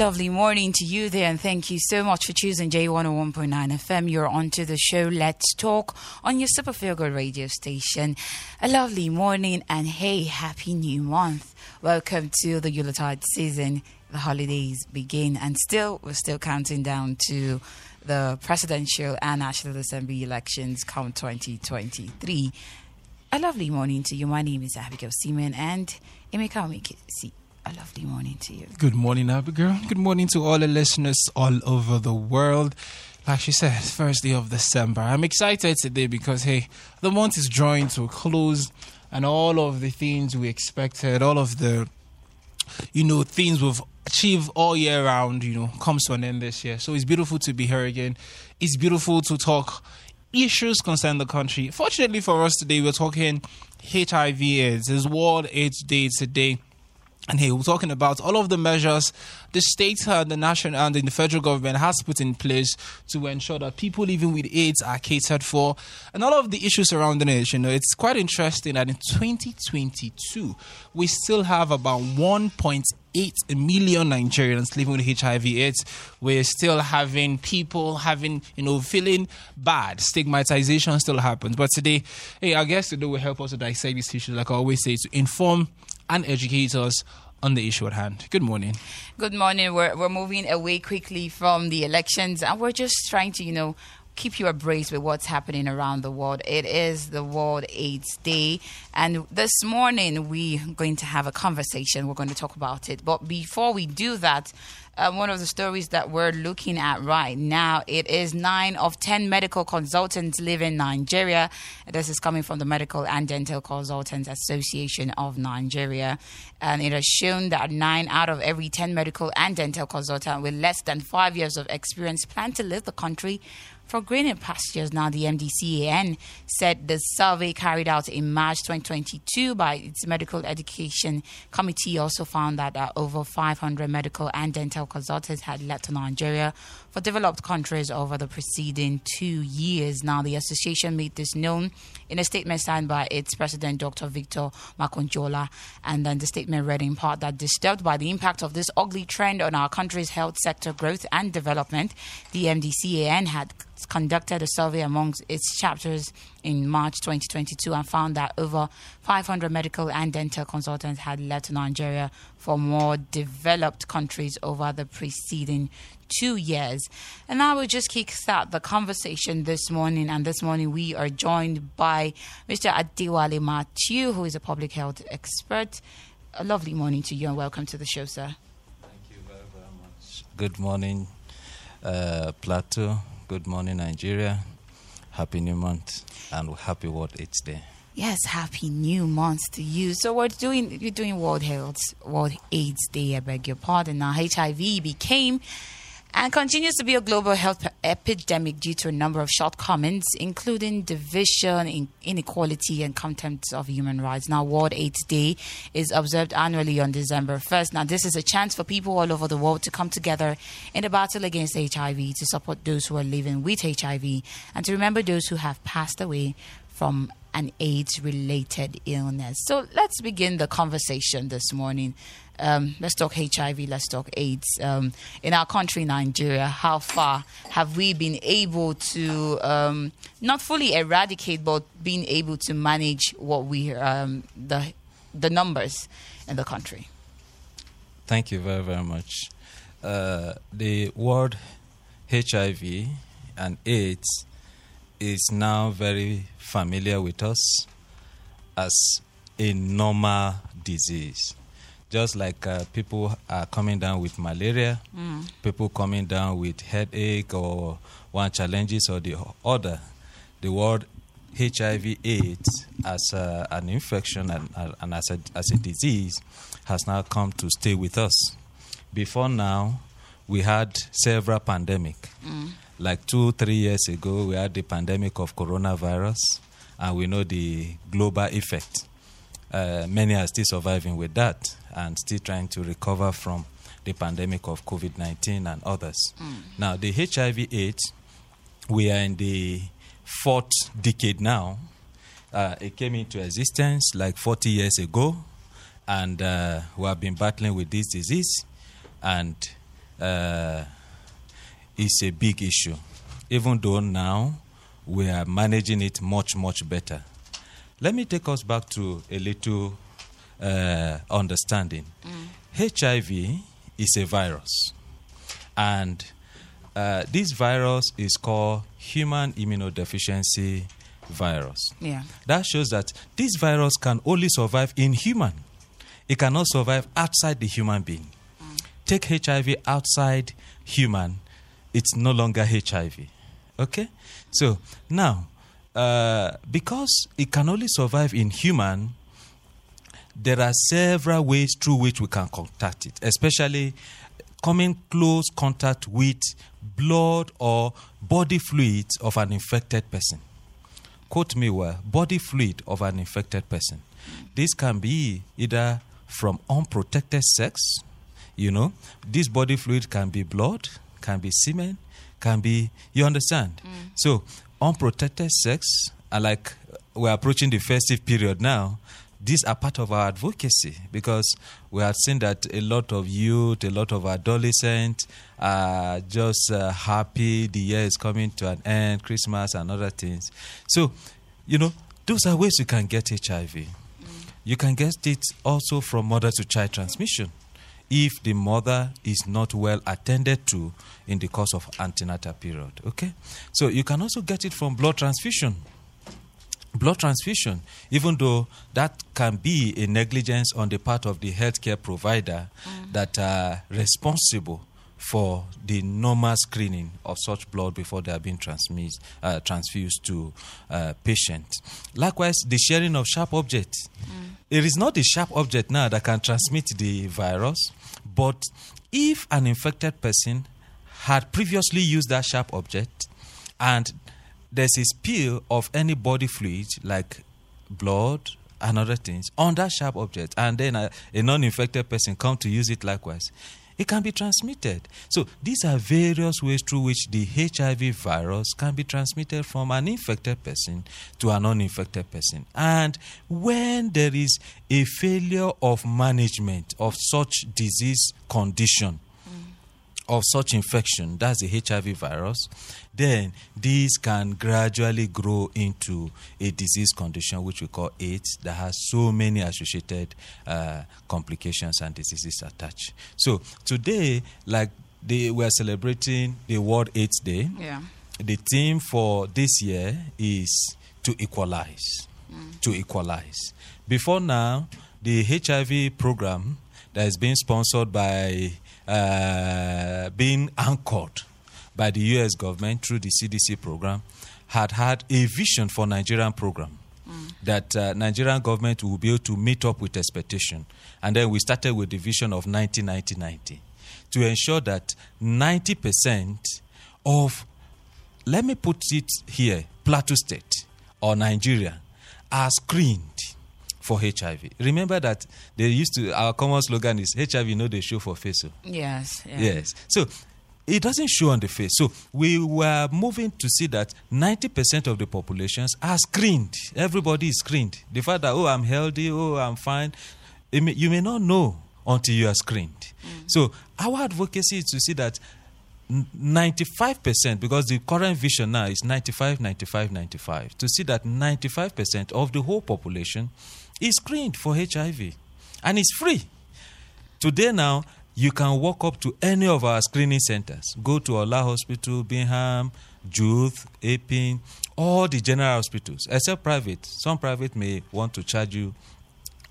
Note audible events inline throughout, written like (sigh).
lovely morning to you there, and thank you so much for choosing J101.9 FM. You're on to the show Let's Talk on your Super Feel Good radio station. A lovely morning, and hey, happy new month. Welcome to the Yuletide season. The holidays begin, and still, we're still counting down to the presidential and national assembly elections come 2023. A lovely morning to you. My name is Abigail Seaman, and Emeka Omikisi a lovely morning to you. Good morning, Abigail. Good morning to all the listeners all over the world. Like she said, first day of December. I'm excited today because, hey, the month is drawing to a close and all of the things we expected, all of the, you know, things we've achieved all year round, you know, comes to an end this year. So it's beautiful to be here again. It's beautiful to talk issues concern the country. Fortunately for us today, we're talking HIV AIDS. It's World AIDS Day today. And here we're talking about all of the measures the state, uh, the national, and the federal government has put in place to ensure that people living with AIDS are catered for, and all of the issues surrounding it. You know, it's quite interesting that in 2022 we still have about 1.8 million Nigerians living with HIV/AIDS. We're still having people having, you know, feeling bad. Stigmatization still happens. But today, hey, I guess today will help us to dissect these issues, like I always say, to inform and educate us on the issue at hand. Good morning. Good morning. We're, we're moving away quickly from the elections and we're just trying to, you know, keep you abreast with what's happening around the world. It is the World AIDS Day, and this morning we're going to have a conversation. We're going to talk about it. But before we do that, uh, one of the stories that we're looking at right now. It is nine of ten medical consultants live in Nigeria. This is coming from the Medical and Dental Consultants Association of Nigeria, and it has shown that nine out of every ten medical and dental consultants with less than five years of experience plan to leave the country for greener pastures. Now, the MDCAN said the survey carried out in March 2022 by its medical education committee also found that uh, over 500 medical and dental consultants had left Nigeria for developed countries over the preceding two years. Now, the association made this known in a statement signed by its president, Dr. Victor Makanjuola. And then the statement read in part that disturbed by the impact of this ugly trend on our country's health sector growth and development, the MDCAN had conducted a survey amongst its chapters in March 2022 and found that over 500 medical and dental consultants had left Nigeria for more developed countries over the preceding two years. And I will just kickstart the conversation this morning. And this morning we are joined by Mr. Adewale Matthew, who is a public health expert. A lovely morning to you and welcome to the show, sir. Thank you very, very much. Good morning, uh, Plateau. Good morning, Nigeria. Happy New Month and happy World AIDS Day. Yes, happy new month to you. So we're doing you're doing World Health World AIDS Day, I beg your pardon. Now HIV became and continues to be a global health epidemic due to a number of shortcomings, including division, inequality, and contempt of human rights. Now, World AIDS Day is observed annually on December 1st. Now, this is a chance for people all over the world to come together in the battle against HIV, to support those who are living with HIV, and to remember those who have passed away from an AIDS related illness. So let's begin the conversation this morning. Um, let's talk HIV, let's talk AIDS. Um, in our country, Nigeria, how far have we been able to um, not fully eradicate, but being able to manage what we um, the the numbers in the country? Thank you very very much. Uh, the word HIV and AIDS is now very familiar with us as a normal disease. Just like uh, people are coming down with malaria, mm. people coming down with headache or one challenges or the other, the word HIV/AIDS as a, an infection and, and as, a, as a disease has now come to stay with us. Before now, we had several pandemic. Mm like two, three years ago, we had the pandemic of coronavirus, and we know the global effect. Uh, many are still surviving with that and still trying to recover from the pandemic of COVID 19 and others. Mm. Now, the HIV AIDS, we are in the fourth decade now. Uh, it came into existence like 40 years ago, and uh, we have been battling with this disease. And uh, is a big issue, even though now we are managing it much, much better. Let me take us back to a little uh, understanding. HIV is a virus, and uh, this virus is called human immunodeficiency virus. Yeah. That shows that this virus can only survive in human. It cannot survive outside the human being. Take HIV outside human, it's no longer HIV. Okay? So now, uh, because it can only survive in human, there are several ways through which we can contact it, especially coming close contact with blood or body fluids of an infected person quote me well, body fluid of an infected person. This can be either from unprotected sex, you know, this body fluid can be blood, can be semen, can be, you understand? So, unprotected sex, and like we're approaching the festive period now, these are part of our advocacy because we have seen that a lot of youth, a lot of adolescents are just uh, happy the year is coming to an end, Christmas and other things. So, you know, those are ways you can get HIV. You can get it also from mother to child transmission if the mother is not well attended to in the course of antenatal period. Okay? So you can also get it from blood transfusion blood transfusion, even though that can be a negligence on the part of the healthcare provider that are responsible for the normal screening of such blood before they are being transmis- uh, transfused to uh, patients. Likewise, the sharing of sharp objects. It is not the sharp object now that can transmit the virus, but if an infected person had previously used that sharp object and there's a spill of any body fluid like blood and other things on that sharp object and then a, a non-infected person come to use it likewise it can be transmitted. So these are various ways through which the hiv virus can be transmitted from an infected person to a non-infected person. And when there is a failure of management of such disease condition of such infection, that's the HIV virus, then these can gradually grow into a disease condition which we call AIDS that has so many associated uh, complications and diseases attached. So today, like they were celebrating the World AIDS Day, Yeah. the theme for this year is to equalize. To equalize. Before now, the HIV program that is being sponsored by, uh, being anchored by the US government through the CDC program, had had a vision for Nigerian program that uh, Nigerian government will be able to meet up with expectation. And then we started with the vision of 90-90-90 to ensure that 90% of let me put it here plateau state or nigeria are screened for hiv remember that they used to our common slogan is hiv no dey show for face o Yes. Yeah. yes. So it doesn't show on the face. So we were moving to see that 90% of the populations are screened. Everybody is screened. The fact that oh i'm healthy oh i'm fine may, you may not know until you are screened. Mm. So our advocacy is to see that 95% because the current vision now is 95 95 95 to see that 95% of the whole population is screened for hiv and it's free Today now, you can walk up to any of our screening centers. Go to Ola Hospital, Bingham, Juth, Apin, all the general hospitals, except private. Some private may want to charge you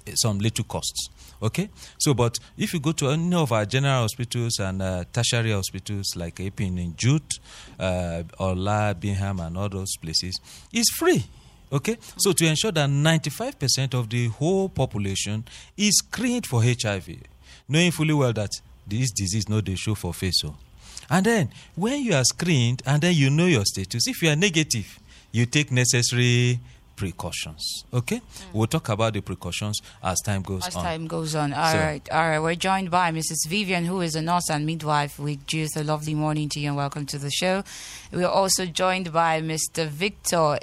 eh, some little costs. Okay? So, but if you go to any of our general hospitals and uh, tertiary hospitals like Apin in JUTH, uh, Ola, Bingham, and all those places, it's free. Okay? So, to ensure that 95% of the whole population is screened for HIV, knowing fully well that this disease no dey show for face. Oh. And then, when you are screened and then you know your status, if you are negative, you take necessary precautions. Okay? Hmm. We'll talk about the precautions as time goes As on. As time goes on. All right, So- all right. We're joined by Mrs. Vivian, who is a nurse and midwife with JUTH. A lovely morning to you and welcome to the show. We're also joined by Mr. Victor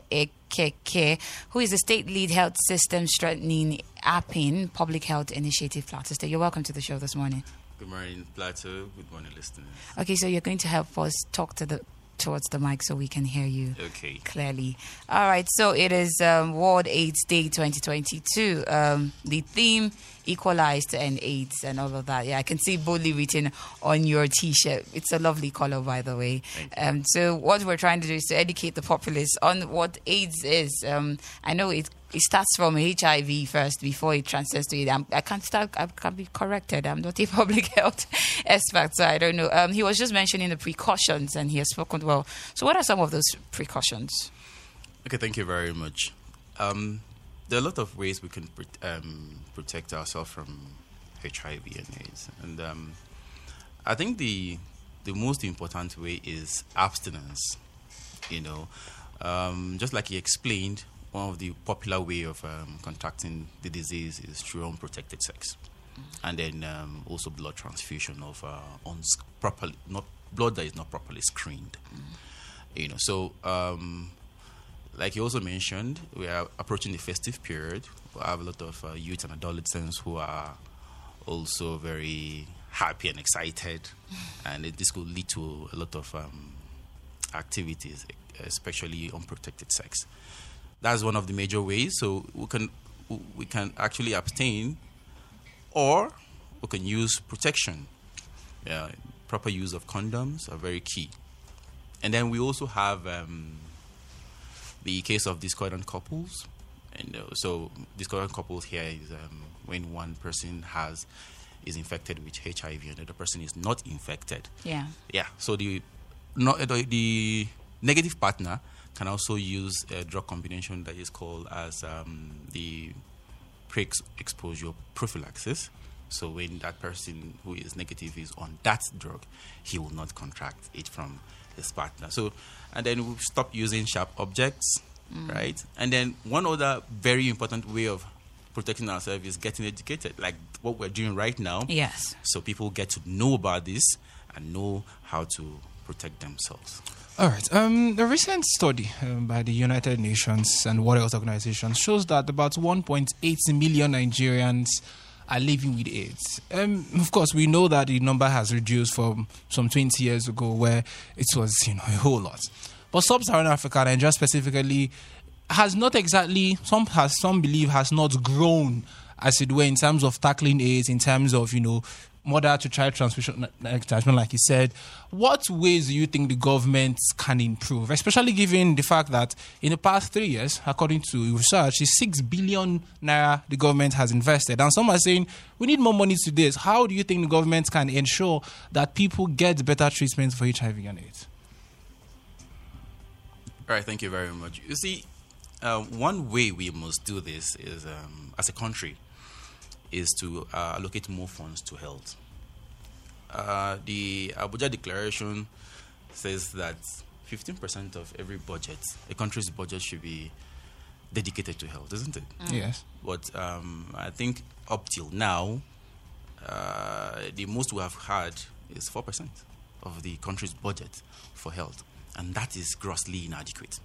Ekeke, who is the state lead health system strengthening APIN Public Health Initiative Plateau State. You're welcome to the show this morning. Good morning, Plateau. Good morning, listeners. Okay, so you're going to help us talk to the towards the mic so we can hear you Okay. clearly. All right, so it is um, World AIDS Day 2022. Um, the theme equalized and AIDS and all of that. Yeah, I can see boldly written on your T-shirt. It's a lovely color, by the way. Um, so what we're trying to do is to educate the populace on what AIDS is. Um, I know it. It starts from HIV first before it transfers to it. I'm, I can't start. I can be corrected. I'm not a (laughs) public health expert, so I don't know. Um, he was just mentioning the precautions, and he has spoken well. So, what are some of those precautions? Okay, thank you very much. Um, there are a lot of ways we can um, protect ourselves from HIV and AIDS, and um, I think the the most important way is abstinence. You know, um, just like he explained, one of the popular way of um, contracting the disease is through unprotected sex, and then um, also blood transfusion of uh, uns- properly not blood that is not properly screened. You know, so um, like you also mentioned, we are approaching the festive period. We have a lot of uh, youth and adolescents who are also very happy and excited, (laughs) and it, this could lead to a lot of um, activities, especially unprotected sex. That's one of the major ways. So we can we can actually abstain, or we can use protection. Yeah, proper use of condoms are very key. And then we also have um, the case of discordant couples. And uh, so, discordant couples here is um, when one person has is infected with HIV and the other person is not infected. Yeah. Yeah. So the no, the, the negative partner can also use a drug combination that is called as um, the pre-exposure prophylaxis. So when that person who is negative is on that drug, he will not contract it from his partner. So, and then we stop using sharp objects, right? And then one other very important way of protecting ourselves is getting educated, like what we're doing right now Yes. so people get to know about this and know how to protect themselves. All right. Um, recent study um, by the United Nations and World Health Organization shows that about 1.8 million Nigerians are living with AIDS. Um, of course, we know that the number has reduced from some 20 years ago, where it was you know a whole lot. But sub-Saharan Africa, Nigeria specifically, has not exactly some has some believe has not grown as it were in terms of tackling AIDS, in terms of you know mother to child transmission, transmission, like you said. What ways do you think the government can improve, especially given the fact that in the past three years, according to research, is six billion naira the government has invested, and some are saying we need more money to this. How do you think the government can ensure that people get better treatment for HIV and AIDS? All right, thank you very much. You see, uh, one way we must do this is, um, as a country, is to uh, allocate more funds to health. Uh, the Abuja Declaration says that 15% of every budget, a country's budget, should be dedicated to health, isn't it? Yes. But um, I think up till now, uh, the most we have had is 4% of the country's budget for health, and that is grossly inadequate.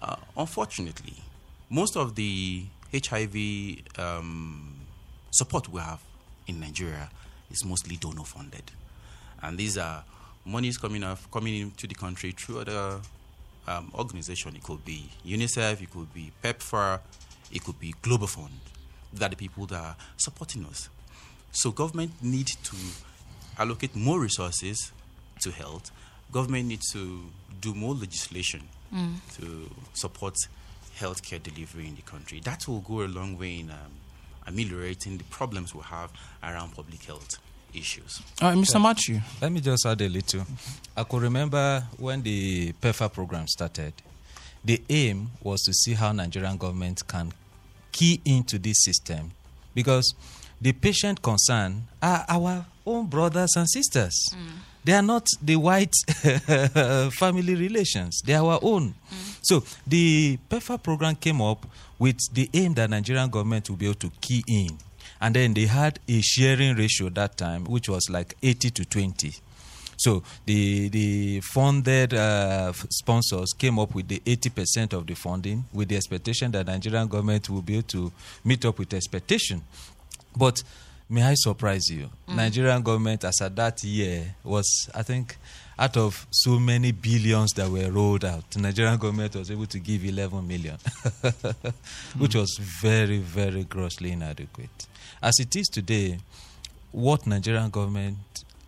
Uh, unfortunately, most of the HIV um, support we have in Nigeria is mostly donor funded, and these are monies coming off, coming into the country through other um, organization. It could be UNICEF, it could be PEPFAR, it could be Global Fund. That are the people that are supporting us. So government need to allocate more resources to health. Government needs to do more legislation to support healthcare delivery in the country. That will go a long way in um, ameliorating the problems we have around public health issues. All right, Mr. Matthew. Let me just add a little. I could remember when the PEPFAR program started, the aim was to see how Nigerian government can key into this system because the patient concerned are our own brothers and sisters. Mm. They are not the white (laughs) family relations. They are our own. Mm. So the PEPFAR program came up with the aim that Nigerian government will be able to key in. And then they had a sharing ratio that time, which was like 80 to 20. So the the funded uh, sponsors came up with the 80% of the funding with the expectation that Nigerian government will be able to meet up with expectation. But may I surprise you? Nigerian government, as at that year, was I think out of so many billions that were rolled out, the Nigerian government was able to give 11 million, (laughs) which was very, very grossly inadequate. As it is today, what Nigerian government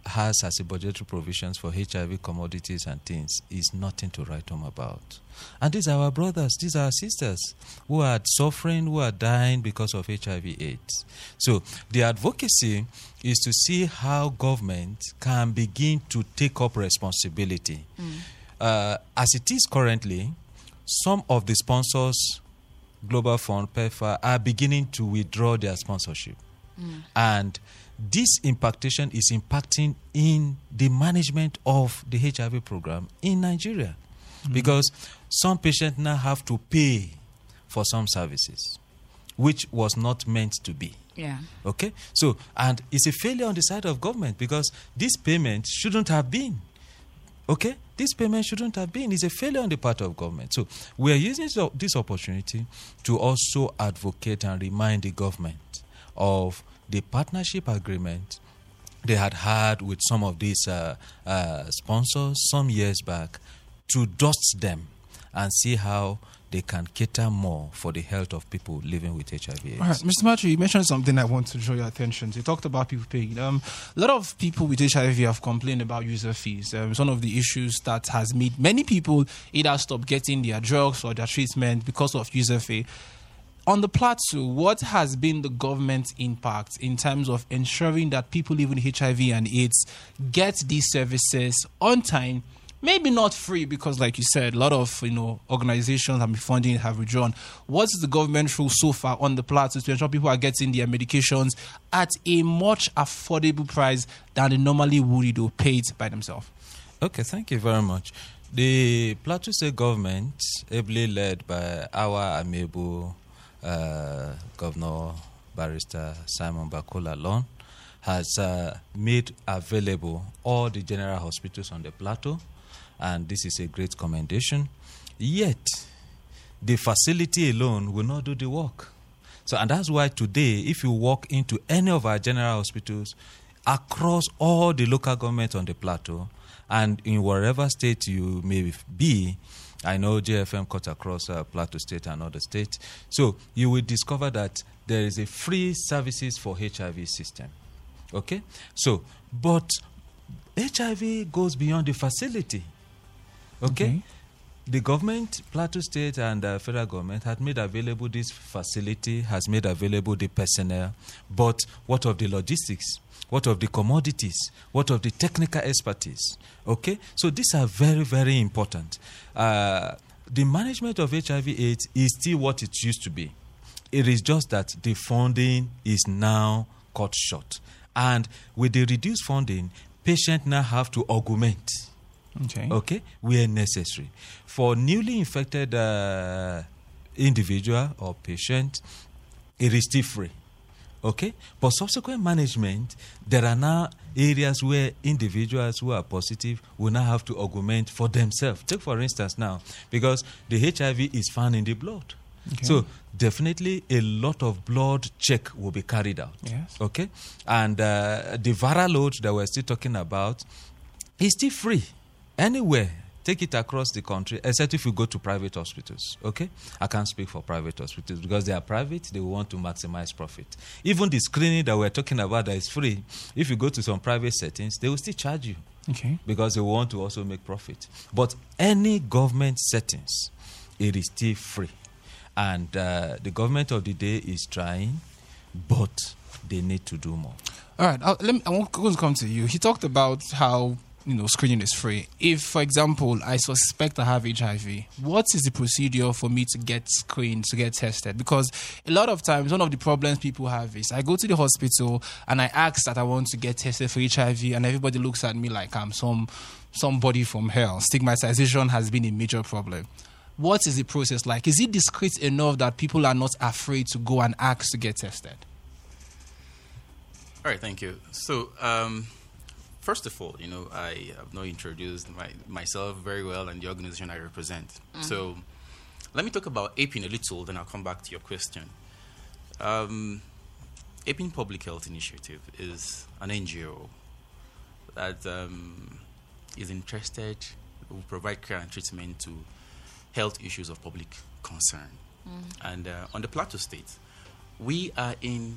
has as a budgetary provisions for HIV commodities and things is nothing to write home about. And these are our brothers, these are our sisters who are suffering, who are dying because of HIV AIDS. So the advocacy is to see how government can begin to take up responsibility. Uh, as it is currently, some of the sponsors, Global Fund, PEPFAR, are beginning to withdraw their sponsorship. And this impactation is impacting in the management of the HIV program in Nigeria. Mm-hmm. Because some patients now have to pay for some services, which was not meant to be. Yeah. Okay? So, and it's a failure on the side of government because this payment shouldn't have been. Okay? This payment shouldn't have been. It's a failure on the part of government. So, we are using this- this opportunity to also advocate and remind the government of the partnership agreement they had had with some of these uh, uh, sponsors some years back to dust them and see how they can cater more for the health of people living with HIV. AIDS. All right, Mr. Matthew, you mentioned something I want to draw your attention to. You talked about people paying. Um, a lot of people with HIV have complained about user fees. Um, it's one of the issues that has made many people either stop getting their drugs or their treatment because of user fee. On the plateau, what has been the government's impact in terms of ensuring that people living with HIV and AIDS get these services on time? Maybe not free because, like you said, a lot of you know organizations have been funding have withdrawn. What is the government role so far on the plateau to ensure people are getting their medications at a much affordable price than they normally would do paid by themselves? Okay, thank you very much. The Plateau State government, ably led by our amiable Governor Barrister Simon Bako Lalong, has uh, made available all the general hospitals on the plateau, and this is a great commendation. Yet, the facility alone will not do the work. So, and that's why today, if you walk into any of our general hospitals across all the local governments on the plateau, and in wherever state you may be, I know JFM cuts across uh, Plateau State and other states. So you will discover that there is a free services for HIV system. Okay? So, but HIV goes beyond the facility. Okay? Okay. The government, Plateau State and uh, federal government had made available this facility, has made available the personnel, but what of the logistics? What of the commodities? What of the technical expertise? Okay, so these are very, very important. Uh, the management of HIV/AIDS is still what it used to be. It is just that the funding is now cut short, and with the reduced funding, patients now have to augment Okay. okay, where necessary. For newly infected uh, individual or patient, it is still free. Okay, but subsequent management, there are now areas where individuals who are positive will now have to augment for themselves. Take for instance now, because the HIV is found in the blood. Okay. So definitely a lot of blood check will be carried out. Yes. Okay, and uh, the viral load that we're still talking about is still free anywhere. Take it across the country, except if you go to private hospitals. Okay, I can't speak for private hospitals because they are private. They want to maximize profit. Even the screening that we're talking about that is free. If you go to some private settings, they will still charge you Okay. because they want to also make profit. But any government settings, it is still free. And uh, the government of the day is trying, but they need to do more. All right, uh, let me, I want to come to you. He talked about how you know screening is free. If, for example, I suspect I have HIV, what is the procedure for me to get screened, to get tested? Because a lot of times, one of the problems people have is I go to the hospital and I ask that I want to get tested for HIV, and everybody looks at me like I'm some somebody from hell. Stigmatization has been a major problem. What is the process like? Is it discreet enough that people are not afraid to go and ask to get tested? All right, thank you. So, um, first of all, you know, I have not introduced my, myself very well and the organization I represent. So, let me talk about APIN a little, then I'll come back to your question. Um, APIN Public Health Initiative is an NGO that um, is interested, will provide care and treatment to health issues of public concern. And uh, on the Plateau State, we are in,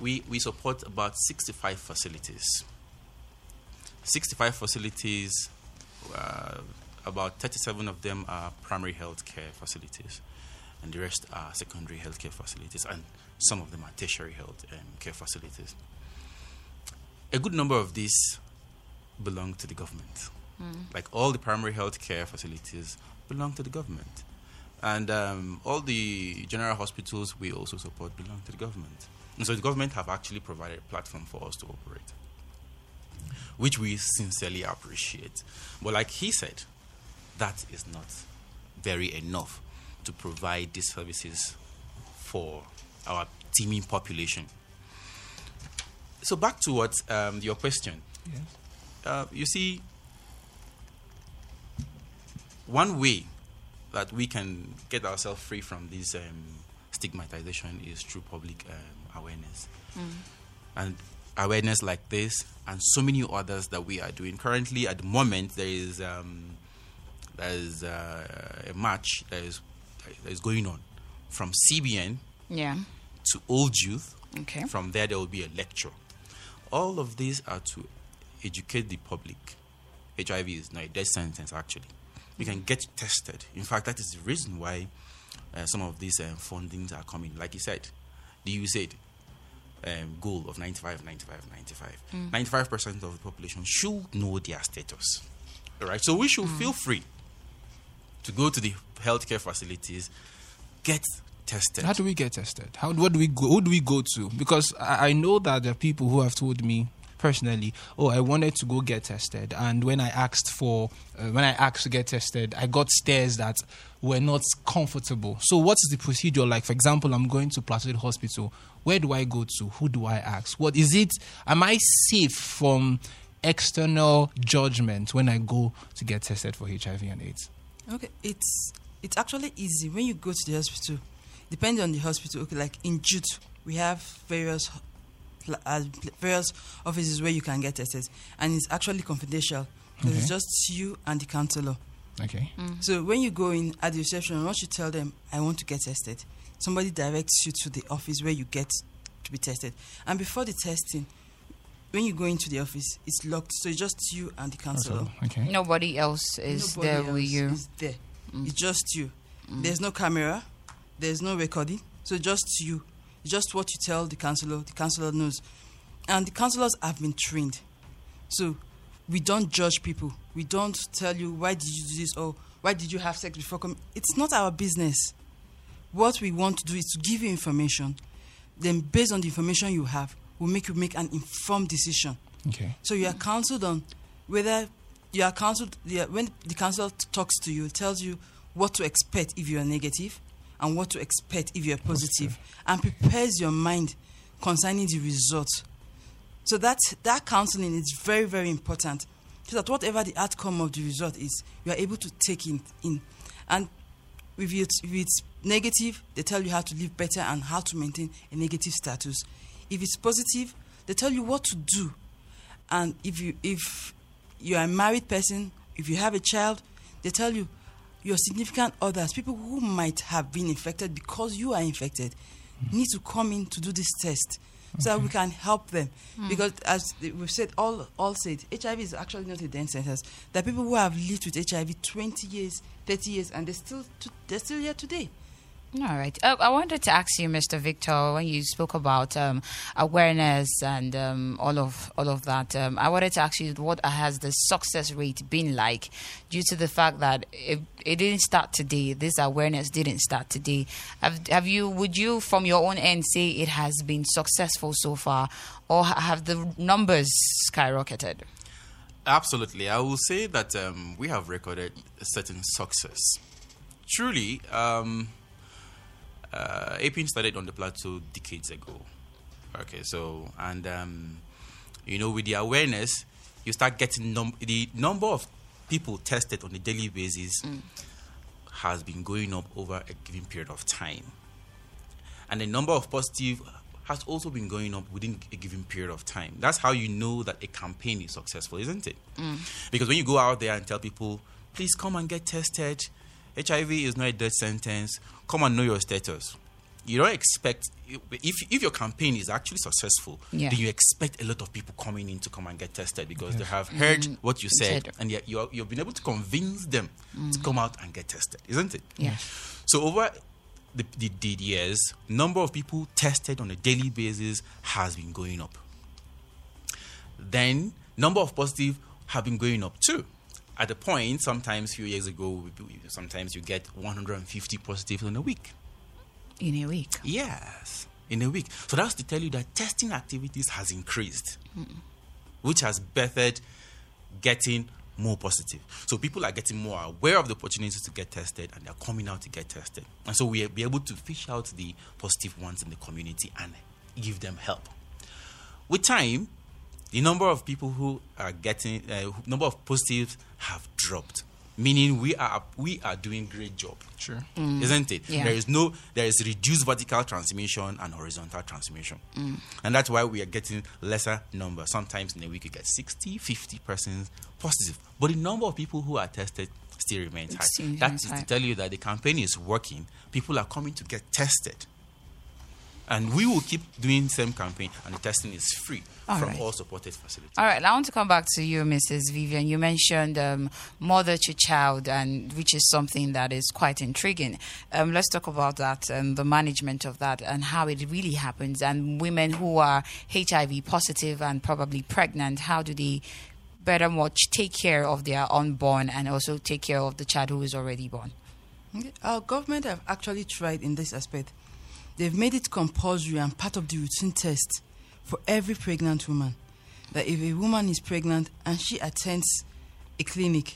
we, we support about 65 facilities. 65 facilities, uh, about 37 of them are primary health care facilities, and the rest are secondary health care facilities, and some of them are tertiary health um, care facilities. A good number of these belong to the government. Like all the primary health care facilities belong to the government. And um, all the general hospitals we also support belong to the government. And so the government have actually provided a platform for us to operate which we sincerely appreciate. But like he said, that is not very enough to provide these services for our teeming population. So back to what um, your question. Yes. Uh, you see, one way that we can get ourselves free from this um, stigmatization is through public um, awareness. And awareness like this and so many others that we are doing. Currently, at the moment, there is, um, there is uh, a match that is, that is going on from CBN Yeah. to Old JUTH. Okay. From there, there will be a lecture. All of these are to educate the public. HIV is not a death sentence, actually. You can get tested. In fact, that is the reason why uh, some of these uh, fundings are coming. Like you said, the USAID um, goal of 95, 95, 95. 95% of the population should know their status. All right? So we should feel free to go to the healthcare facilities, get tested. How do we get tested? How what do we go? Who do we go to? Because I, I know that there are people who have told me personally, oh, I wanted to go get tested, and when I asked for, uh, when I asked to get tested, I got stares that were not comfortable. So, what is the procedure like? For example, I'm going to Plateau Hospital. Where do I go to? Who do I ask? What is it? Am I safe from external judgment when I go to get tested for HIV and AIDS? Okay, it's it's actually easy when you go to the hospital. Depending on the hospital, okay, like in JUTH, we have various pl- uh, various offices where you can get tested, and it's actually confidential. Okay. It's just you and the counselor. Okay. So when you go in at the reception, once you tell them, "I want to get tested," somebody directs you to the office where you get to be tested. And before the testing, when you go into the office, it's locked, so it's just you and the counselor. Okay. Nobody else is Nobody there with else you. is there. It's just you. There's no camera. There's no recording. So just you. It's just what you tell the counselor. The counselor knows. And the counselors have been trained. So we don't judge people. We don't tell you why did you do this or why did you have sex before coming. It's not our business. What we want to do is to give you information. Then based on the information you have, we'll make you make an informed decision. Okay. So you are counseled on whether you are counseled yeah, when the counselor talks to you, tells you what to expect if you are negative and what to expect if you are positive, and prepares your mind concerning the result. So that that counseling is very very important, so that whatever the outcome of the result is, you are able to take in in, and if it's, if it's negative, they tell you how to live better and how to maintain a negative status. If it's positive, they tell you what to do. And if you if you're a married person, if you have a child, they tell you your significant others, people who might have been infected because you are infected, hmm. need to come in to do this test so that we can help them. Hmm. Because as we've said, all all said, HIV is actually not a death sentence. There are people who have lived with HIV 20 years, 30 years, and they're still to, they're still here today. All right. Uh, I wanted to ask you, Mr. Victor, when you spoke about um, awareness and um, all of all of that. Um, I wanted to ask you what has the success rate been like, due to the fact that it, it didn't start today. This awareness didn't start today. Have, have you? Would you, from your own end, say it has been successful so far, or have the numbers skyrocketed? Absolutely. I will say that um, we have recorded a certain success. Truly, um, uh, APIN started on the plateau decades ago. Okay, so, and, um, you know, with the awareness, you start getting num- the number of people tested on a daily basis has been going up over a given period of time. And the number of positive has also been going up within a given period of time. That's how you know that a campaign is successful, isn't it? Because when you go out there and tell people, please come and get tested, HIV is not a death sentence, come and know your status. You don't expect, if, if your campaign is actually successful, Yeah. then you expect a lot of people coming in to come and get tested because they have heard mm-hmm. what you said, Said. and yet you are, you've been able to convince them to mm. come out and get tested, isn't it? Yeah. So over the, the, the years, number of people tested on a daily basis has been going up. Then number of positive have been going up too. At the point, sometimes a few years ago, sometimes you get 150 positives in a week. In a week. Yes, in a week. So that's to tell you that testing activities has increased, hmm. which has bettered getting more positive. So people are getting more aware of the opportunities to get tested and they're coming out to get tested. And so we'll be able to fish out the positive ones in the community and give them help. With time, the number of people who are getting uh, number of positives have dropped meaning we are we are doing great job. Sure. isn't it? Yeah. there is no there is reduced vertical transmission and horizontal transmission. And that's why we are getting lesser number. Sometimes in a week you get 60 50 persons positive. But the number of people who are tested still remains high. Still that high. to tell you that the campaign is working. People are coming to get tested and we will keep doing same campaign and the testing is free All from right. all supported facilities All right, I want to come back to you, Mrs. Vivian. You mentioned um, mother to child, and which is something that is quite intriguing. Um, let's talk about that and the management of that and how it really happens. And women who are HIV positive and probably pregnant, how do they better much take care of their unborn and also take care of the child who is already born? Okay. Our government have actually tried in this aspect. They've made it compulsory and part of the routine test for every pregnant woman. That if a woman is pregnant and she attends a clinic,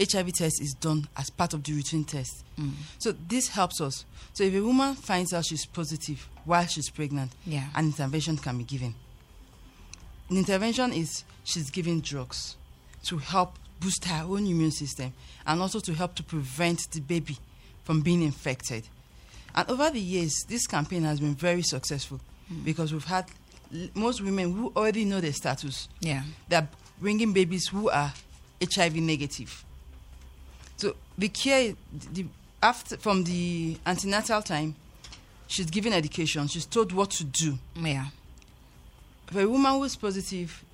HIV test is done as part of the routine test. Mm. So this helps us. So if a woman finds out she's positive while she's pregnant, Yeah. an intervention can be given. An intervention is she's given drugs to help boost her own immune system and also to help to prevent the baby from being infected. And over the years, this campaign has been very successful hmm. because we've had l- most women who already know their status. Yeah. They're bringing babies who are HIV negative. So the care, the, after from the antenatal time, she's given education. She's told what to do. Yeah. For a woman who is positive,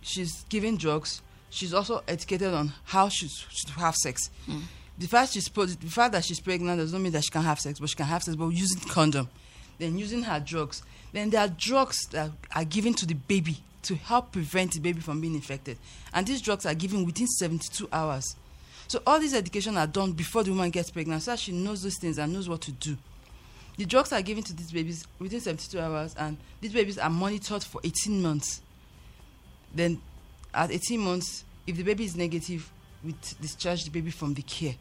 she's given drugs. She's also educated on how she should have sex. Hmm. The fact she's the fact that she's pregnant does not mean that she can have sex, but she can have sex, but using condom, then using her drugs. Then there are drugs that are given to the baby to help prevent the baby from being infected, and these drugs are given within 72 hours. So all these education are done before the woman gets pregnant, so that she knows those things and knows what to do. The drugs are given to these babies within 72 hours, and these babies are monitored for 18 months. Then, at 18 months, if the baby is negative, we discharge the baby from the care.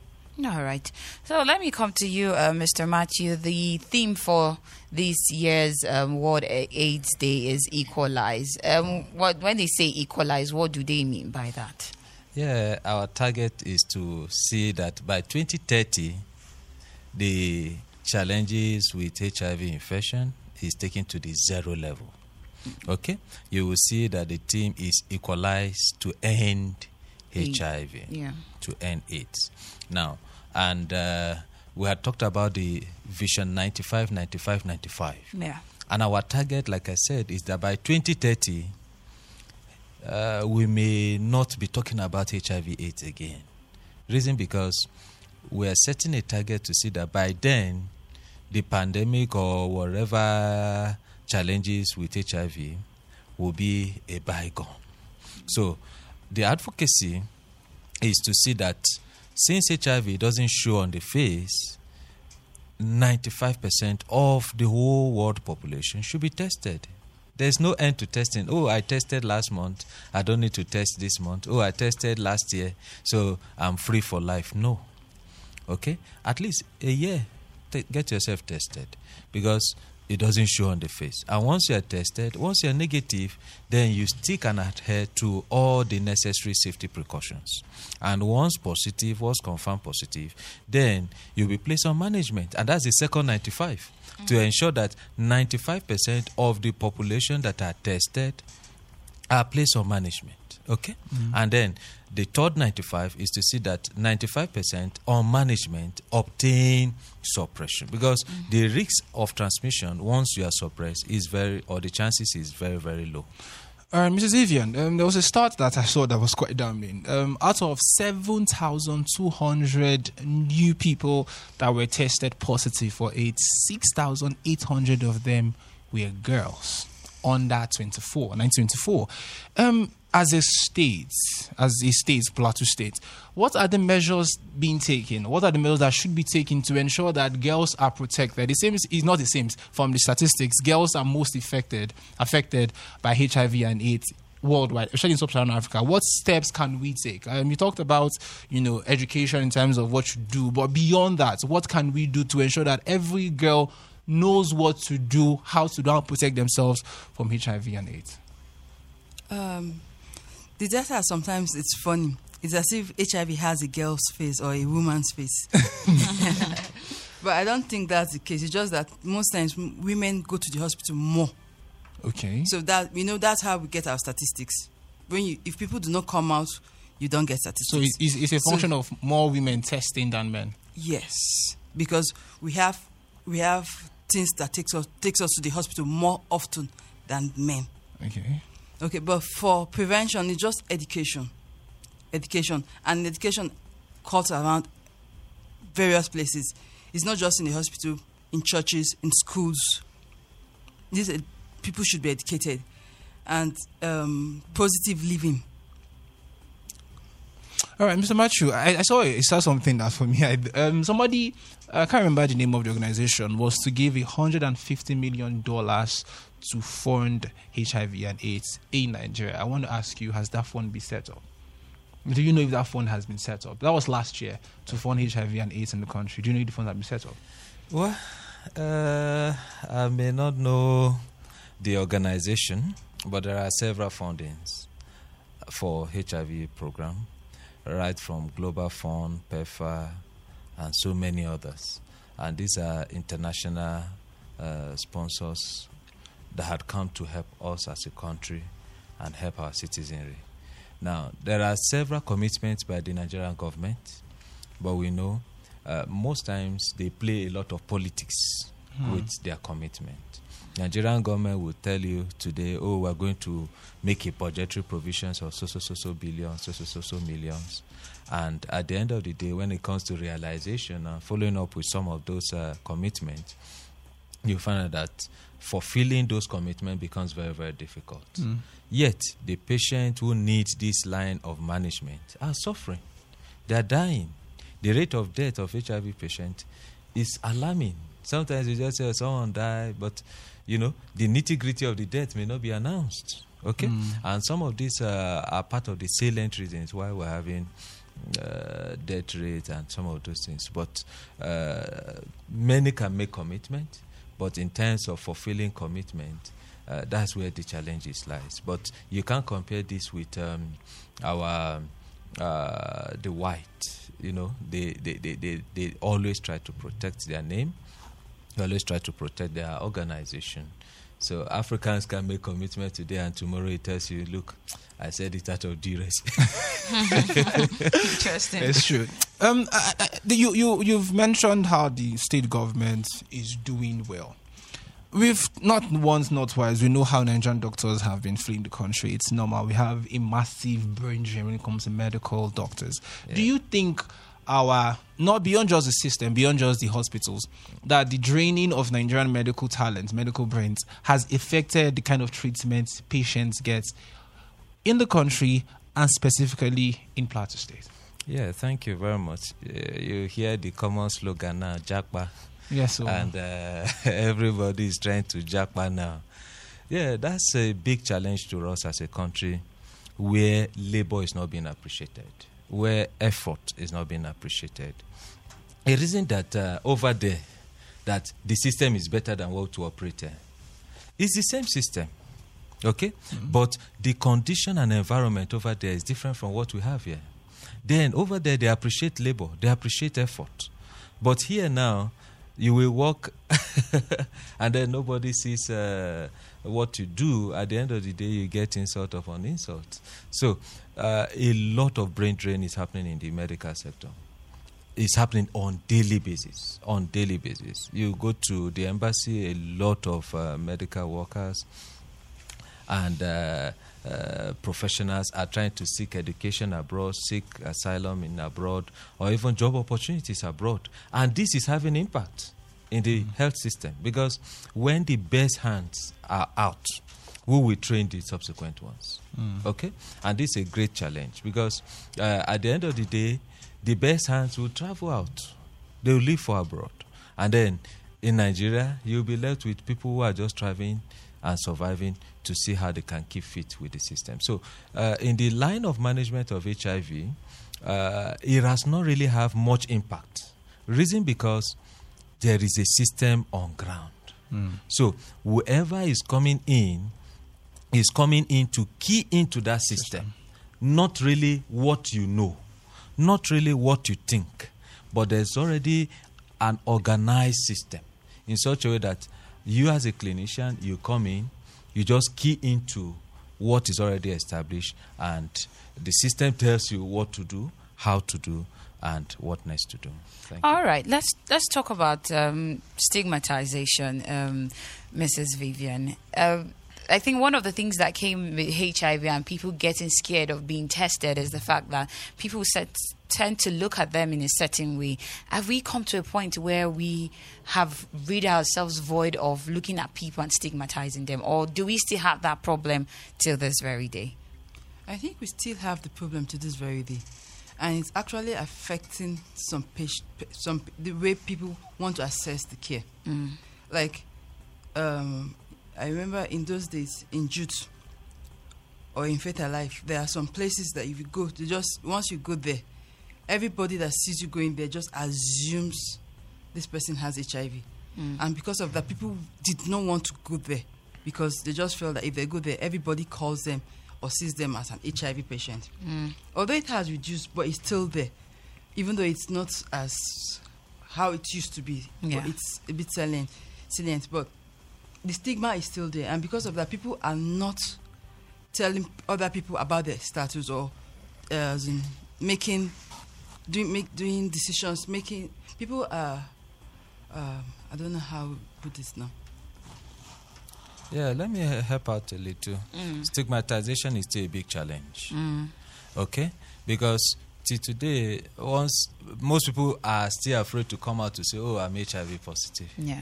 All right. So let me come to you, uh, Mr. Matthew. The theme for this year's um, World AIDS Day is equalize. Um, what when they say equalize, what do they mean by that? Yeah, our target is to see that by 2030, the challenges with HIV infection is taken to the zero level. Okay, you will see that the team is equalized to end. HIV, Yeah. to end AIDS. Now, and uh, we had talked about the vision 95, 95, 95. Yeah. And our target, like I said, is that by 2030, uh, we may not be talking about HIV/AIDS again. Reason because we are setting a target to see that by then, the pandemic or whatever challenges with HIV will be a bygone. So, the advocacy is to see that since HIV doesn't show on the face, 95% of the whole world population should be tested. There's no end to testing. Oh, I tested last month. I don't need to test this month. Oh, I tested last year, so I'm free for life. No. Okay? At least a year, get yourself tested. Because it doesn't show on the face. And once you are tested, once you are negative, then you stick and adhere to all the necessary safety precautions. And once positive, once confirmed positive, then you'll be placed on management. And that's the second 95 to mm. ensure that 95% of the population that are tested are placed on management. Okay? Mm. And then the third 95 is to see that 95% on management obtain suppression because the risk of transmission once you are suppressed is very, or the chances is very, very low. All right, Mrs. Vivian, um, there was a stat that I saw that was quite damning. Um, out of 7,200 new people that were tested positive for AIDS, 6,800 of them were girls under 24, 1924. Um, as a state, as a state, Plateau State, what are the measures being taken? What are the measures that should be taken to ensure that girls are protected? The same is, not the same from the statistics. Girls are most affected affected by HIV and AIDS worldwide, especially in sub-Saharan Africa. What steps can we take? Um, you talked about, you know, education in terms of what you do, but beyond that, what can we do to ensure that every girl knows what to do, how to do, how to protect themselves from HIV and AIDS? Um, the data sometimes it's funny. It's as if HIV has a girl's face or a woman's face. (laughs) (laughs) but I don't think that's the case. It's just that most times women go to the hospital more. Okay. So that you know that's how we get our statistics. When you if people do not come out, you don't get statistics. So it's, it's a So- function of more women testing than men. Yes, because we have we have things that takes us takes us to the hospital more often than men. Okay. Okay, but for prevention, it's just education, education, and education cuts around various places. It's not just in the hospital, in churches, in schools. These people should be educated, and um, positive living. All right, Mr. Matthew, I, I saw I saw something that for me, I, um, somebody I can't remember the name of the organization was to give a hundred and fifty million dollars to fund HIV and AIDS in Nigeria. I want to ask you, has that fund been set up? Do you know if that fund has been set up? That was last year to fund HIV and AIDS in the country. Do you know if the fund has been set up? Well, uh, I may not know the organization, but there are several fundings for HIV program, right from Global Fund, PEPFAR, and so many others. And these are international uh, sponsors that had come to help us as a country and help our citizenry. Now, there are several commitments by the Nigerian government, but we know uh, most times they play a lot of politics with their commitment. Nigerian government will tell you today, oh, we're going to make a budgetary provisions of so so so so billions, so so so so millions, and at the end of the day, when it comes to realization and following up with some of those uh, commitments, you find out that fulfilling those commitments becomes very very difficult. Yet the patient who needs this line of management are suffering. They are dying. The rate of death of HIV patient is alarming. Sometimes you just say someone died, but you know the nitty gritty of the death may not be announced. Okay, and some of these uh, are part of the salient reasons why we're having uh, death rate and some of those things. But uh, many can make commitment, but in terms of fulfilling commitment, uh, that's where the challenges lies. But you can't compare this with um, our uh, the white. You know, they, they, they, they, they always try to protect their name. They always try to protect their organization. So Africans can make commitment today, and tomorrow it tells you, "Look, I said it out of duress." (laughs) Interesting. It's true. Um, I, I, you you you've mentioned how the state government is doing well. We've not once, not twice. We know how Nigerian doctors have been fleeing the country. It's normal. We have a massive brain drain when it comes to medical doctors. Do you think our not beyond just the system, beyond just the hospitals, that the draining of Nigerian medical talent, medical brains, has affected the kind of treatment patients get in the country and specifically in Plateau State? yeah, thank you very much. Uh, you hear the common slogan now, "Japa." Yes, so and uh, (laughs) everybody is trying to jackpot now. Yeah, that's a big challenge to us as a country where labor is not being appreciated, where effort is not being appreciated. A reason that uh, over there, that the system is better than what to operate in. It's the same system, okay? But the condition and environment over there is different from what we have here. Then over there, they appreciate labor, they appreciate effort. But here now, you will work (laughs) and then nobody sees uh, what you do. At the end of the day, you get insult upon insult. So, uh, a lot of brain drain is happening in the medical sector. It's happening on daily basis. On daily basis, you go to the embassy. A lot of uh, medical workers and uh, uh, professionals are trying to seek education abroad, seek asylum in abroad, or even job opportunities abroad. And this is having impact in the health system because when the best hands are out, who will train the subsequent ones? Okay? And this is a great challenge because uh, at the end of the day, the best hands will travel out. They will live for abroad. And then in Nigeria, you'll be left with people who are just traveling and surviving to see how they can keep fit with the system. So, uh, in the line of management of HIV, uh, it has not really have much impact. Reason because there is a system on ground. So, whoever is coming in is coming in to key into that system, not really what you know, not really what you think, but there's already an organized system in such a way that you, as a clinician, you come in, you just key into what is already established, and the system tells you what to do, how to do, and what next to do. Thank. All right, let's let's talk about um, stigmatization, um, Mrs. Vivian. Uh, I think one of the things that came with HIV and people getting scared of being tested is the fact that people set, tend to look at them in a certain way. Have we come to a point where we have rid ourselves void of looking at people and stigmatizing them, or do we still have that problem till this very day? I think we still have the problem to this very day, and it's actually affecting some patient, some the way people want to assess the care. Like, um, I remember in those days in JUTH or in Faith Alive, there are some places that if you go, they just once you go there, everybody that sees you going there just assumes this person has HIV, hmm. and because of that, people did not want to go there because they just felt that if they go there, everybody calls them or sees them as an HIV patient. Hmm. Although it has reduced, but it's still there, even though it's not as how it used to be. Yeah. But it's a bit salient, salient. But the stigma is still there, and because of that, people are not telling other people about their status or uh, making doing make doing decisions. Making people are. Uh, I don't know how to put this now. Yeah, let me help out a little. Stigmatization is still a big challenge. Okay? Because till today, once most people are still afraid to come out to say, "Oh, I'm HIV positive." Yeah.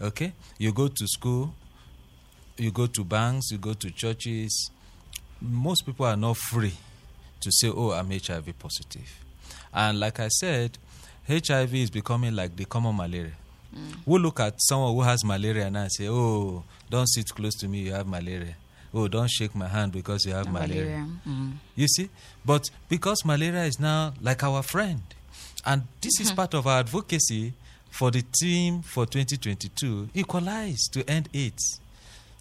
Okay? You go to school, you go to banks, you go to churches. Most people are not free to say, "Oh, I'm HIV positive." And like I said, HIV is becoming like the common malaria. We look at someone who has malaria now and say, "Oh, don't sit close to me, you have malaria." Oh, don't shake my hand because you have malaria. Mm. You see? But because malaria is now like our friend, and this is (laughs) part of our advocacy for the team for 2022 equalize to end AIDS.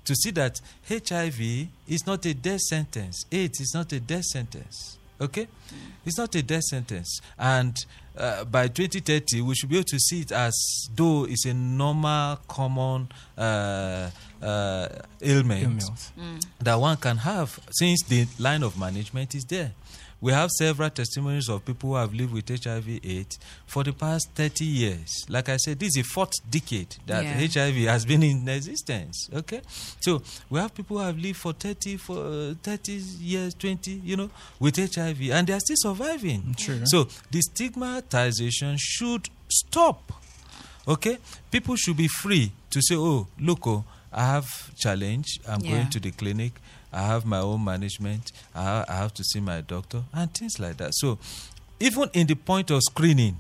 To see that HIV is not a death sentence, AIDS is not a death sentence. Okay? It's not a death sentence. And uh, by 2030, we should be able to see it as though it's a normal, common uh, uh, ailment Ailment. that one can have since the line of management is there. We have several testimonies of people who have lived with HIV AIDS for the past 30 years. Like I said, this is the fourth decade that Yeah. HIV has been in existence. Okay? So we have people who have lived for 30, for, uh, 30 years, 20, you know, with HIV, and they are still surviving. True. So the stigmatization should stop. Okay, people should be free to say, "Oh, look, oh, I have challenge. I'm Yeah. going to the clinic. I have my own management. I, I have to see my doctor and things like that." So, even in the point of screening,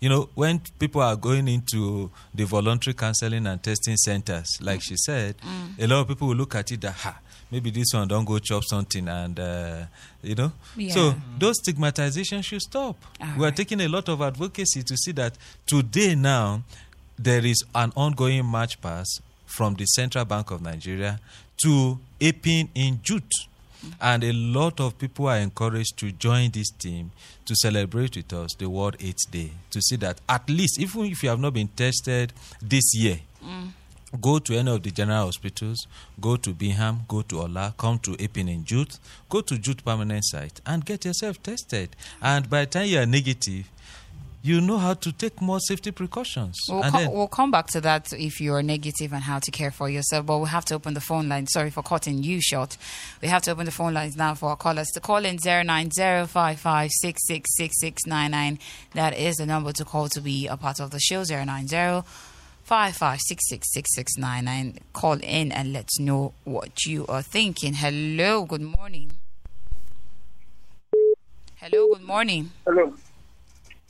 you know, when people are going into the voluntary counseling and testing centers, like she said, a lot of people will look at it that, ha, maybe this one don't go chop something and, uh, you know. Yeah. So those stigmatization should stop. All we are right. taking a lot of advocacy to see that today now, there is an ongoing march pass from the Central Bank of Nigeria to APIN in JUTH. And a lot of people are encouraged to join this team to celebrate with us the World AIDS Day. To see that at least, even if you have not been tested this year, go to any of the general hospitals, go to Bingham, go to Ola, come to APIN in JUTH, go to Jute Permanent Site and get yourself tested. And by the time you are negative, you know how to take more safety precautions. We'll, and co- then, we'll come back to that if you're negative and how to care for yourself, but we have to open the phone line. Sorry for cutting you short. We have to open the phone lines now for our callers to call in 09055666699. That is the number to call to be a part of the show 090 55666699. Call in and let's know what you are thinking. Hello, good morning. Hello, good morning. Hello.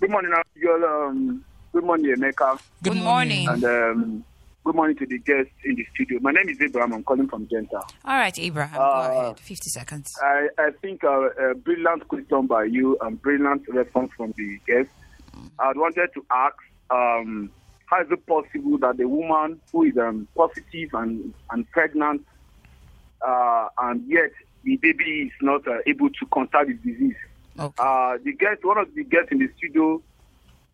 Good morning, Abigail. Um, good morning, Emeka. Good morning. And um, good morning to the guests in the studio. My name is Abraham. I'm calling from Genta. All right, Abraham, go Uh, ahead. 50 seconds. I, I think uh, a brilliant question by you and brilliant response from the guests. I wanted to ask um, how is it possible that the woman who is um, positive and, and pregnant uh, and yet the baby is not uh, able to contract the disease? Okay. Uh, the guest, one of the guests in the studio,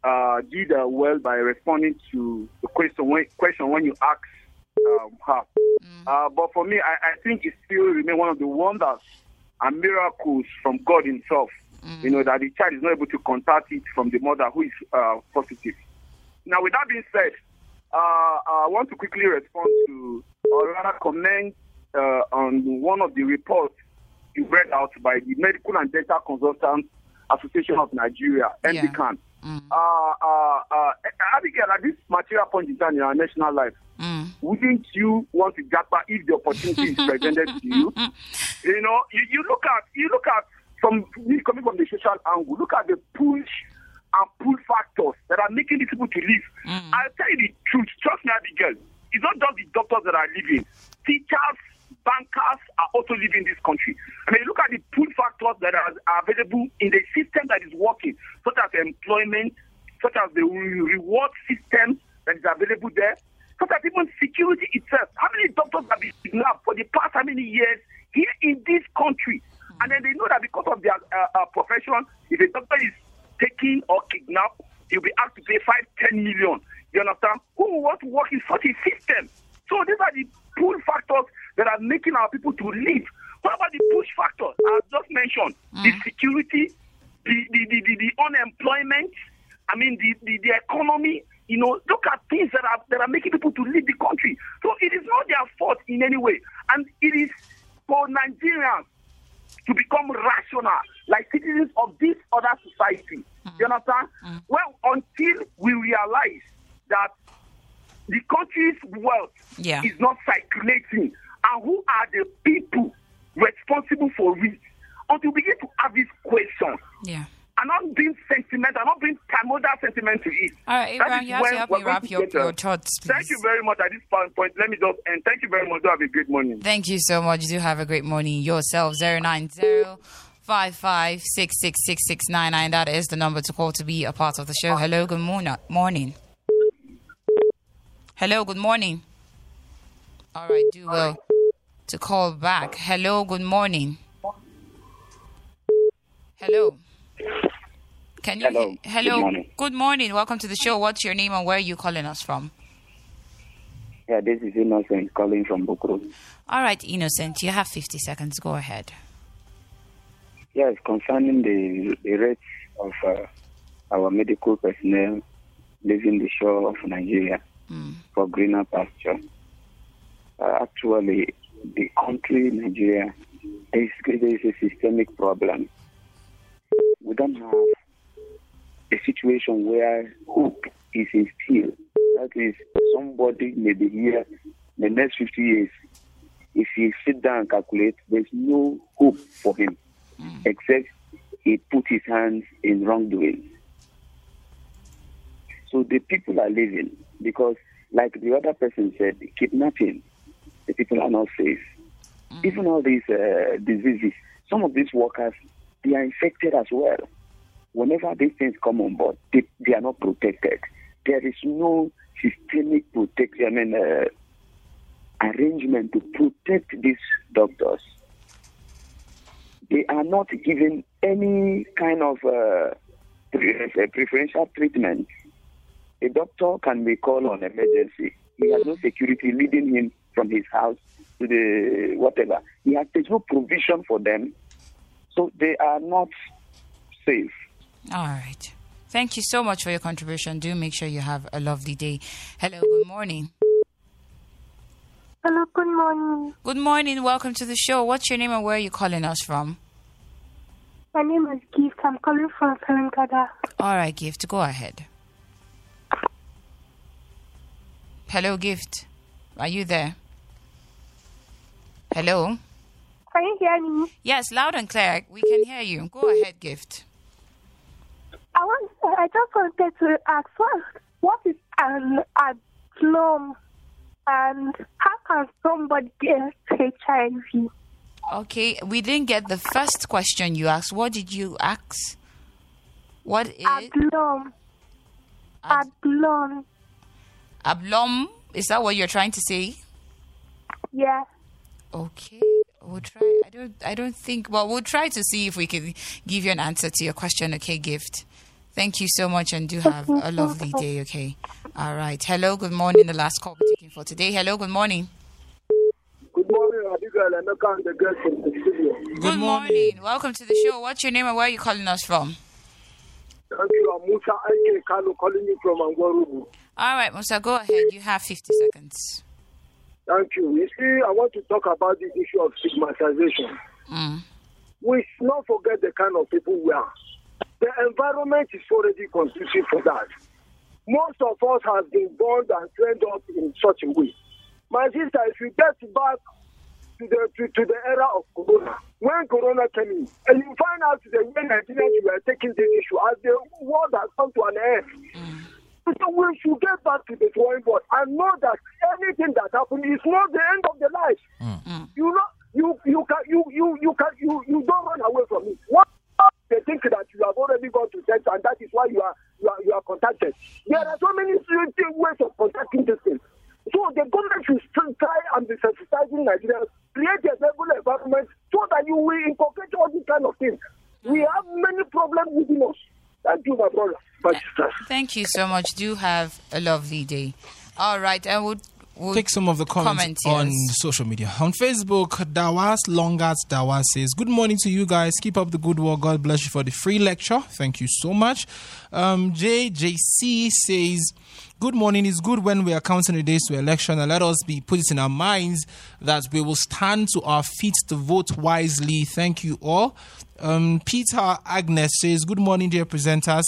uh, did uh, well by responding to the question when, question when you asked um, her. Uh, but for me, I, I think it still remains one of the wonders and miracles from God Himself. You know that the child is not able to contact it from the mother who is uh, positive. Now, with that being said, uh, I want to quickly respond to, or rather comment uh, on one of the reports read out by the Medical and Dental Consultants Association of Nigeria, Yeah. MDCAN. Uh, uh, uh, Abigail, at this material point in time in our national life, Mm. wouldn't you want to japa if the opportunity is presented to you? (laughs) You know, you, you look at you look at from me coming from the social angle, look at the push and pull factors that are making these people to leave. I'll tell you the truth, trust me, Abigail. It's not just the doctors that are leaving. Teachers, bankers are also leaving this country. I mean, look at the pull factors that are, available in the system that is working, such as employment, such as the reward system that is available there, such as even security itself. How many doctors have been kidnapped for the past how many years here in this country? And then they know that because of their uh, uh, profession, if a doctor is taken or kidnapped, he'll be asked to pay five, ten million. You understand? Who wants to work in such a system? So these are the pull factors that are making our people to leave. What about the push factors? I've just mentioned mm. the security, the, the, the, the, the unemployment, I mean the, the, the economy. You know, look at things that are that are making people to leave the country. So it is not their fault in any way, and it is for Nigerians to become rational, like citizens of this other society. Mm. You understand? Mm. Well, until we realize that the country's wealth Yeah. is not circulating, and who are the people responsible for it? Until we begin to have this question, Yeah. and not being sentimental, I'm not being primordial sentiment to it. All right, Abraham, you have to help me wrap your, your thoughts, please. Thank you very much at this point. point. Let me just and thank you very much. Do have a great morning. Thank you so much. Do have a great morning yourself. 090 55666699. That is the number to call to be a part of the show. Hello, good morning. morning. Hello, good morning. All right, do well to call back. Hello, good morning. Hello. Can you Hello, hello good morning. good morning. Welcome to the show. What's your name and where are you calling us from? Yeah, this is Innocent calling from Bukuru. All right, Innocent, you have 50 seconds. Go ahead. Yes, concerning the, the rates of uh, our medical personnel leaving the shore of Nigeria for greener pasture. Uh, actually, the country, Nigeria, is, there is a systemic problem. We don't have a situation where hope is instilled. That is, somebody may be here the next 50 years. If he sit down and calculate, there's no hope for him except he put his hands in wrongdoing. So the people are living because, like the other person said, kidnapping, the people are not safe. Even all these uh, diseases, some of these workers, they are infected as well. Whenever these things come on board, they, they are not protected. There is no systemic protection, I mean, uh, arrangement to protect these doctors. They are not given any kind of uh, preferential treatment. A doctor can be called on emergency. He has no security leading him from his house to the whatever. He has there's no provision for them, so they are not safe. All right. Thank you so much for your contribution. Do make sure you have a lovely day. Hello, good morning. Hello, good morning. Good morning. Welcome to the show. What's your name and where are you calling us from? My name is Gift. I'm calling from Kalinkada. All right, Gift, go ahead. Hello, Gift. Are you there? Hello? Can you hear me? Yes, loud and clear. We can hear you. Go ahead, Gift. I want. I just wanted to ask what what is an aplomb and how can somebody get HIV? Okay, we didn't get the first question you asked. What did you ask? What is Aplomb. Aplomb. ablom? Is that what you're trying to say? Yeah. Okay, we'll try. I don't. I don't think. Well, we'll try to see if we can give you an answer to your question. Okay, gift. Thank you so much, and do have a lovely day. Okay. All right. Hello. Good morning. The last call we're taking for today. Hello. Good morning. Good morning, Abigail. I'm not the girl from the studio. Good morning. Welcome to the show. What's your name and where are you calling us from? Thank you. I'm Musa Ike Kano calling you from Angwarubu. All right, Musa. Go ahead. You have 50 seconds. Thank you. You see, I want to talk about this issue of stigmatization. Mm. We should not forget the kind of people we are. The environment is already conducive for that. Most of us have been born and trained up in such a way. My sister, if you get back to the to, to the era of Corona, when Corona came in, and you find out the way Nigerians were taking this issue as the world has come to an end. So we should get back to the drawing board and know that anything that happened is not the end of the life. Mm. You know, you you can you you you can you you don't run away from it. What they think that you have already gone to sex and that is why you are you are you are contacted. There are so many ways of contacting this thing. So the government should still try and be sensitizing Nigerians, create a level environment so that you will inculcate all these kind of things. We have many problems within us. Thank you, my brother, my sisters. Thank you so much. Do have a lovely day. All right, I would. would Take some of the comments, Comments, on social media. On Facebook, Dawas Longas Dawas says, Good morning to you guys. Keep up the good work. God bless you for the free lecture. Thank you so much. Um, JJC says, Good morning. It's good when we are counting the days to election and let us be put it in our minds that we will stand to our feet to vote wisely. Thank you all. Um, Peter Agnes says, Good morning, dear presenters.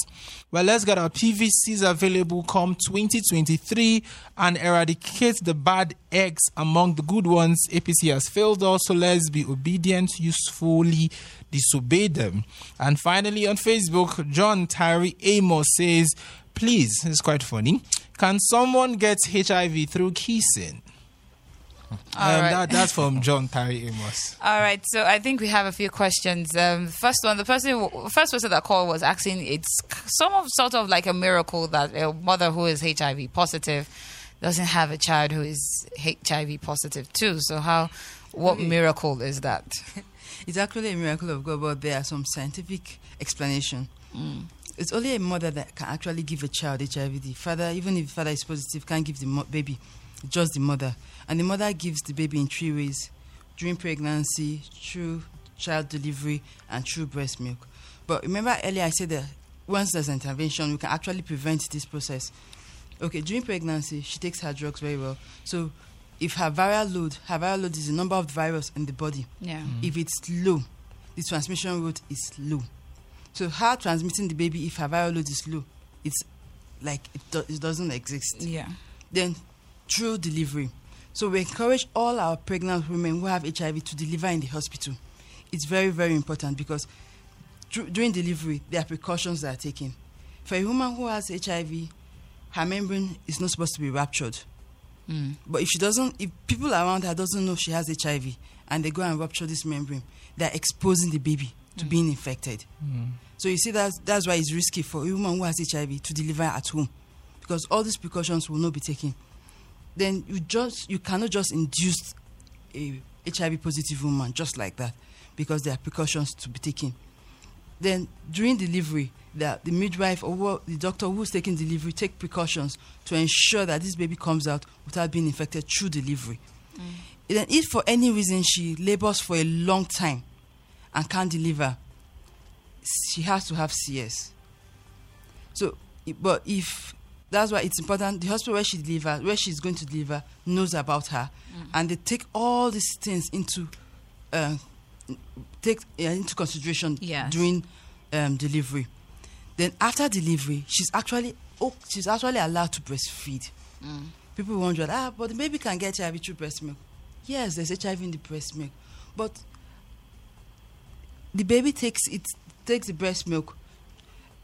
Well, let's get our PVCs available come 2023 and eradicate the bad eggs among the good ones. APC has failed us, so let's be obedient, usefully disobey them. And finally, on Facebook, John Tyree Amos says, Please, it's quite funny. Can someone get HIV through kissing? All Um, right. that, that's from (laughs) John Tyree Amos. All right, so I think we have a few questions. Um, first one, the person, first person that called was asking, it's some of sort of like a miracle that a mother who is HIV positive doesn't have a child who is HIV positive too. So how, what miracle is that? (laughs) It's actually a miracle of God, but there are some scientific explanation. It's only a mother that can actually give a child HIV. The father, even if the father is positive, can't give the baby, just the mother. And the mother gives the baby in three ways: during pregnancy, through child delivery, and through breast milk. But remember earlier I said that once there's intervention, we can actually prevent this process. Okay, during pregnancy, she takes her drugs very well. So if her viral load, her viral load is the number of virus in the body. Yeah. If it's low, the transmission rate is low. So her transmitting the baby if her viral load is low, it's like it, do- it doesn't exist. Yeah. Then through delivery. So we encourage all our pregnant women who have HIV to deliver in the hospital. It's very, very important because dur- during delivery, there are precautions that are taken. For a woman who has HIV, her membrane is not supposed to be ruptured. Mm. But if she doesn't, if people around her doesn't know she has HIV and they go and rupture this membrane, they're exposing the baby to being infected. So you see, that's that's why it's risky for a woman who has HIV to deliver at home, because all these precautions will not be taken, then you just you cannot just induce a HIV positive woman just like that because there are precautions to be taken. Then during delivery, the, the midwife or the doctor who's taking delivery take precautions to ensure that this baby comes out without being infected through delivery. Mm. Then, if for any reason she labors for a long time and can't deliver, she has to have CS. So, but if that's why it's important, the hospital where she delivers, where she's going to deliver, knows about her, and they take all these things into uh, take uh, into consideration Yes. during um, delivery. Then after delivery, she's actually oh, she's actually allowed to breastfeed. People wonder, ah, but the baby can get HIV through breast milk. Yes, there's HIV in the breast milk, but the baby takes it takes the breast milk.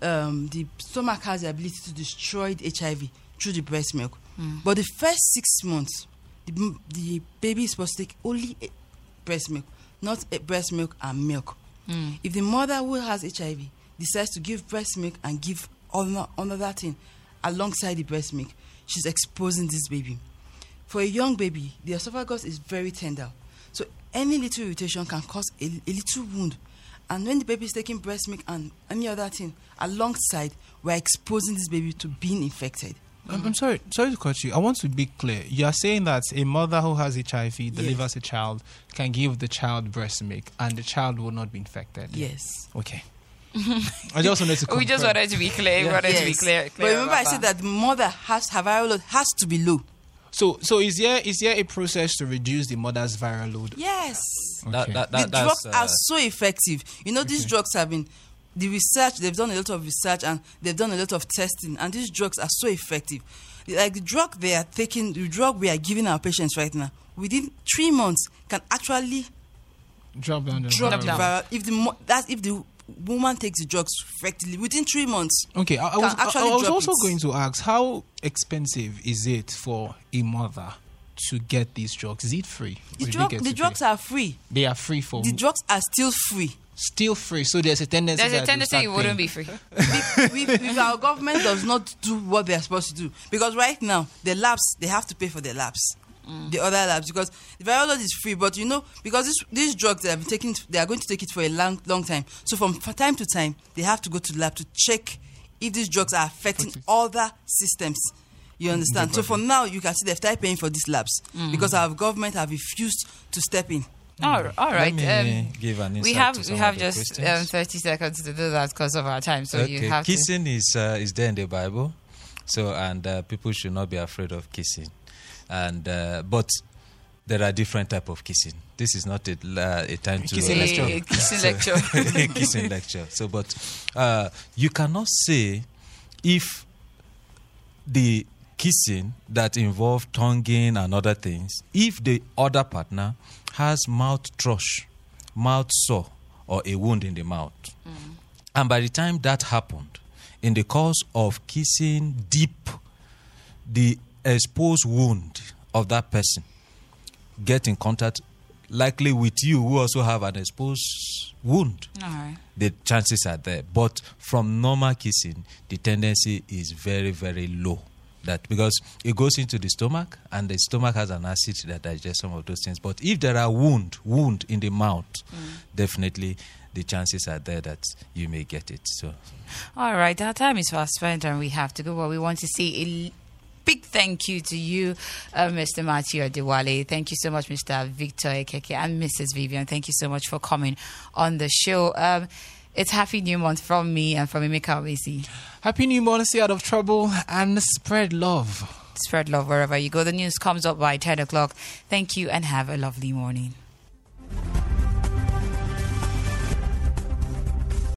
Um, the stomach has the ability to destroy the HIV through the breast milk. But the first six months, the, the baby is supposed to take only breast milk, not breast milk and milk. If the mother who has HIV decides to give breast milk and give another, another thing alongside the breast milk, she's exposing this baby. For a young baby, the esophagus is very tender. So any little irritation can cause a, a little wound. And when the baby is taking breast milk and any other thing alongside, we're exposing this baby to being infected. I'm, I'm sorry, sorry to cut you. I want to be clear. You are saying that a mother who has HIV delivers a child can give the child breast milk, and the child will not be infected. Yes. Okay. (laughs) I just wanted to. We just wanted to be clear. We wanted to be Yes. clear. But remember, I about said that the mother has her viral load has to be low. So, so is there is there a process to reduce the mother's viral load? Yes. That, Okay. that, the drugs uh, are so effective. You know, these drugs have been the research. They've done a lot of research and they've done a lot of testing, and these drugs are so effective. Like the drug they are taking, the drug we are giving our patients right now, within three months can actually Drop down the drop viral the viral. If the mo- that's if the woman takes the drugs effectively within three months. Okay, I, I was, I, actually I was also it. going to ask how expensive is it for a mother to get these drugs? Is it free? The, Or do they drug, the drugs pay? are free. they are free for The drugs are still free. still free. So there's a tendency. There's a that tendency it wouldn't paying. be free. (laughs) if, if, if our government does not do what they're supposed to do, because right now the labs they have to pay for the labs, the other labs, because the viral load is free. But you know, because this, these drugs they have been taking, they are going to take it for a long, long time. So from time to time, they have to go to the lab to check if these drugs are affecting other systems. You understand? So for now, you can see they've started paying for these labs because our government have refused to step in. All, all right. me um, give an we have to we have just um, 30 seconds to do that because of our time. So you have kissing is uh, is there in the Bible, so and uh, people should not be afraid of kissing, and uh, but there are different type of kissing. This is not a, uh, a time to Kissing lecture. A (laughs) kissing So- lecture. (laughs) kissing lecture. So, but uh, you cannot say if the kissing that involve tonguing and other things, if the other partner has mouth thrush, mouth sore, or a wound in the mouth, and by the time that happened, in the course of kissing deep, the exposed wound of that person get in contact likely with you who also have an exposed wound all right. the chances are there but from normal kissing the tendency is very very low that because it goes into the stomach and the stomach has an acid that digests some of those things but if there are wound wound in the mouth mm. definitely the chances are there that you may get it so All right, our time is fast spent and we have to go. But we want to see. a big thank you to you, uh, Mr. Matthew Adewale. Thank you so much, Mr. Victor Ekeke and Mrs. Vivian. Thank you so much for coming on the show. Um, it's Happy New Month from me and from Emeka Obesi. Happy New Month, stay out of trouble, and spread love. Spread love wherever you go. The news comes up by 10 o'clock. Thank you and have a lovely morning.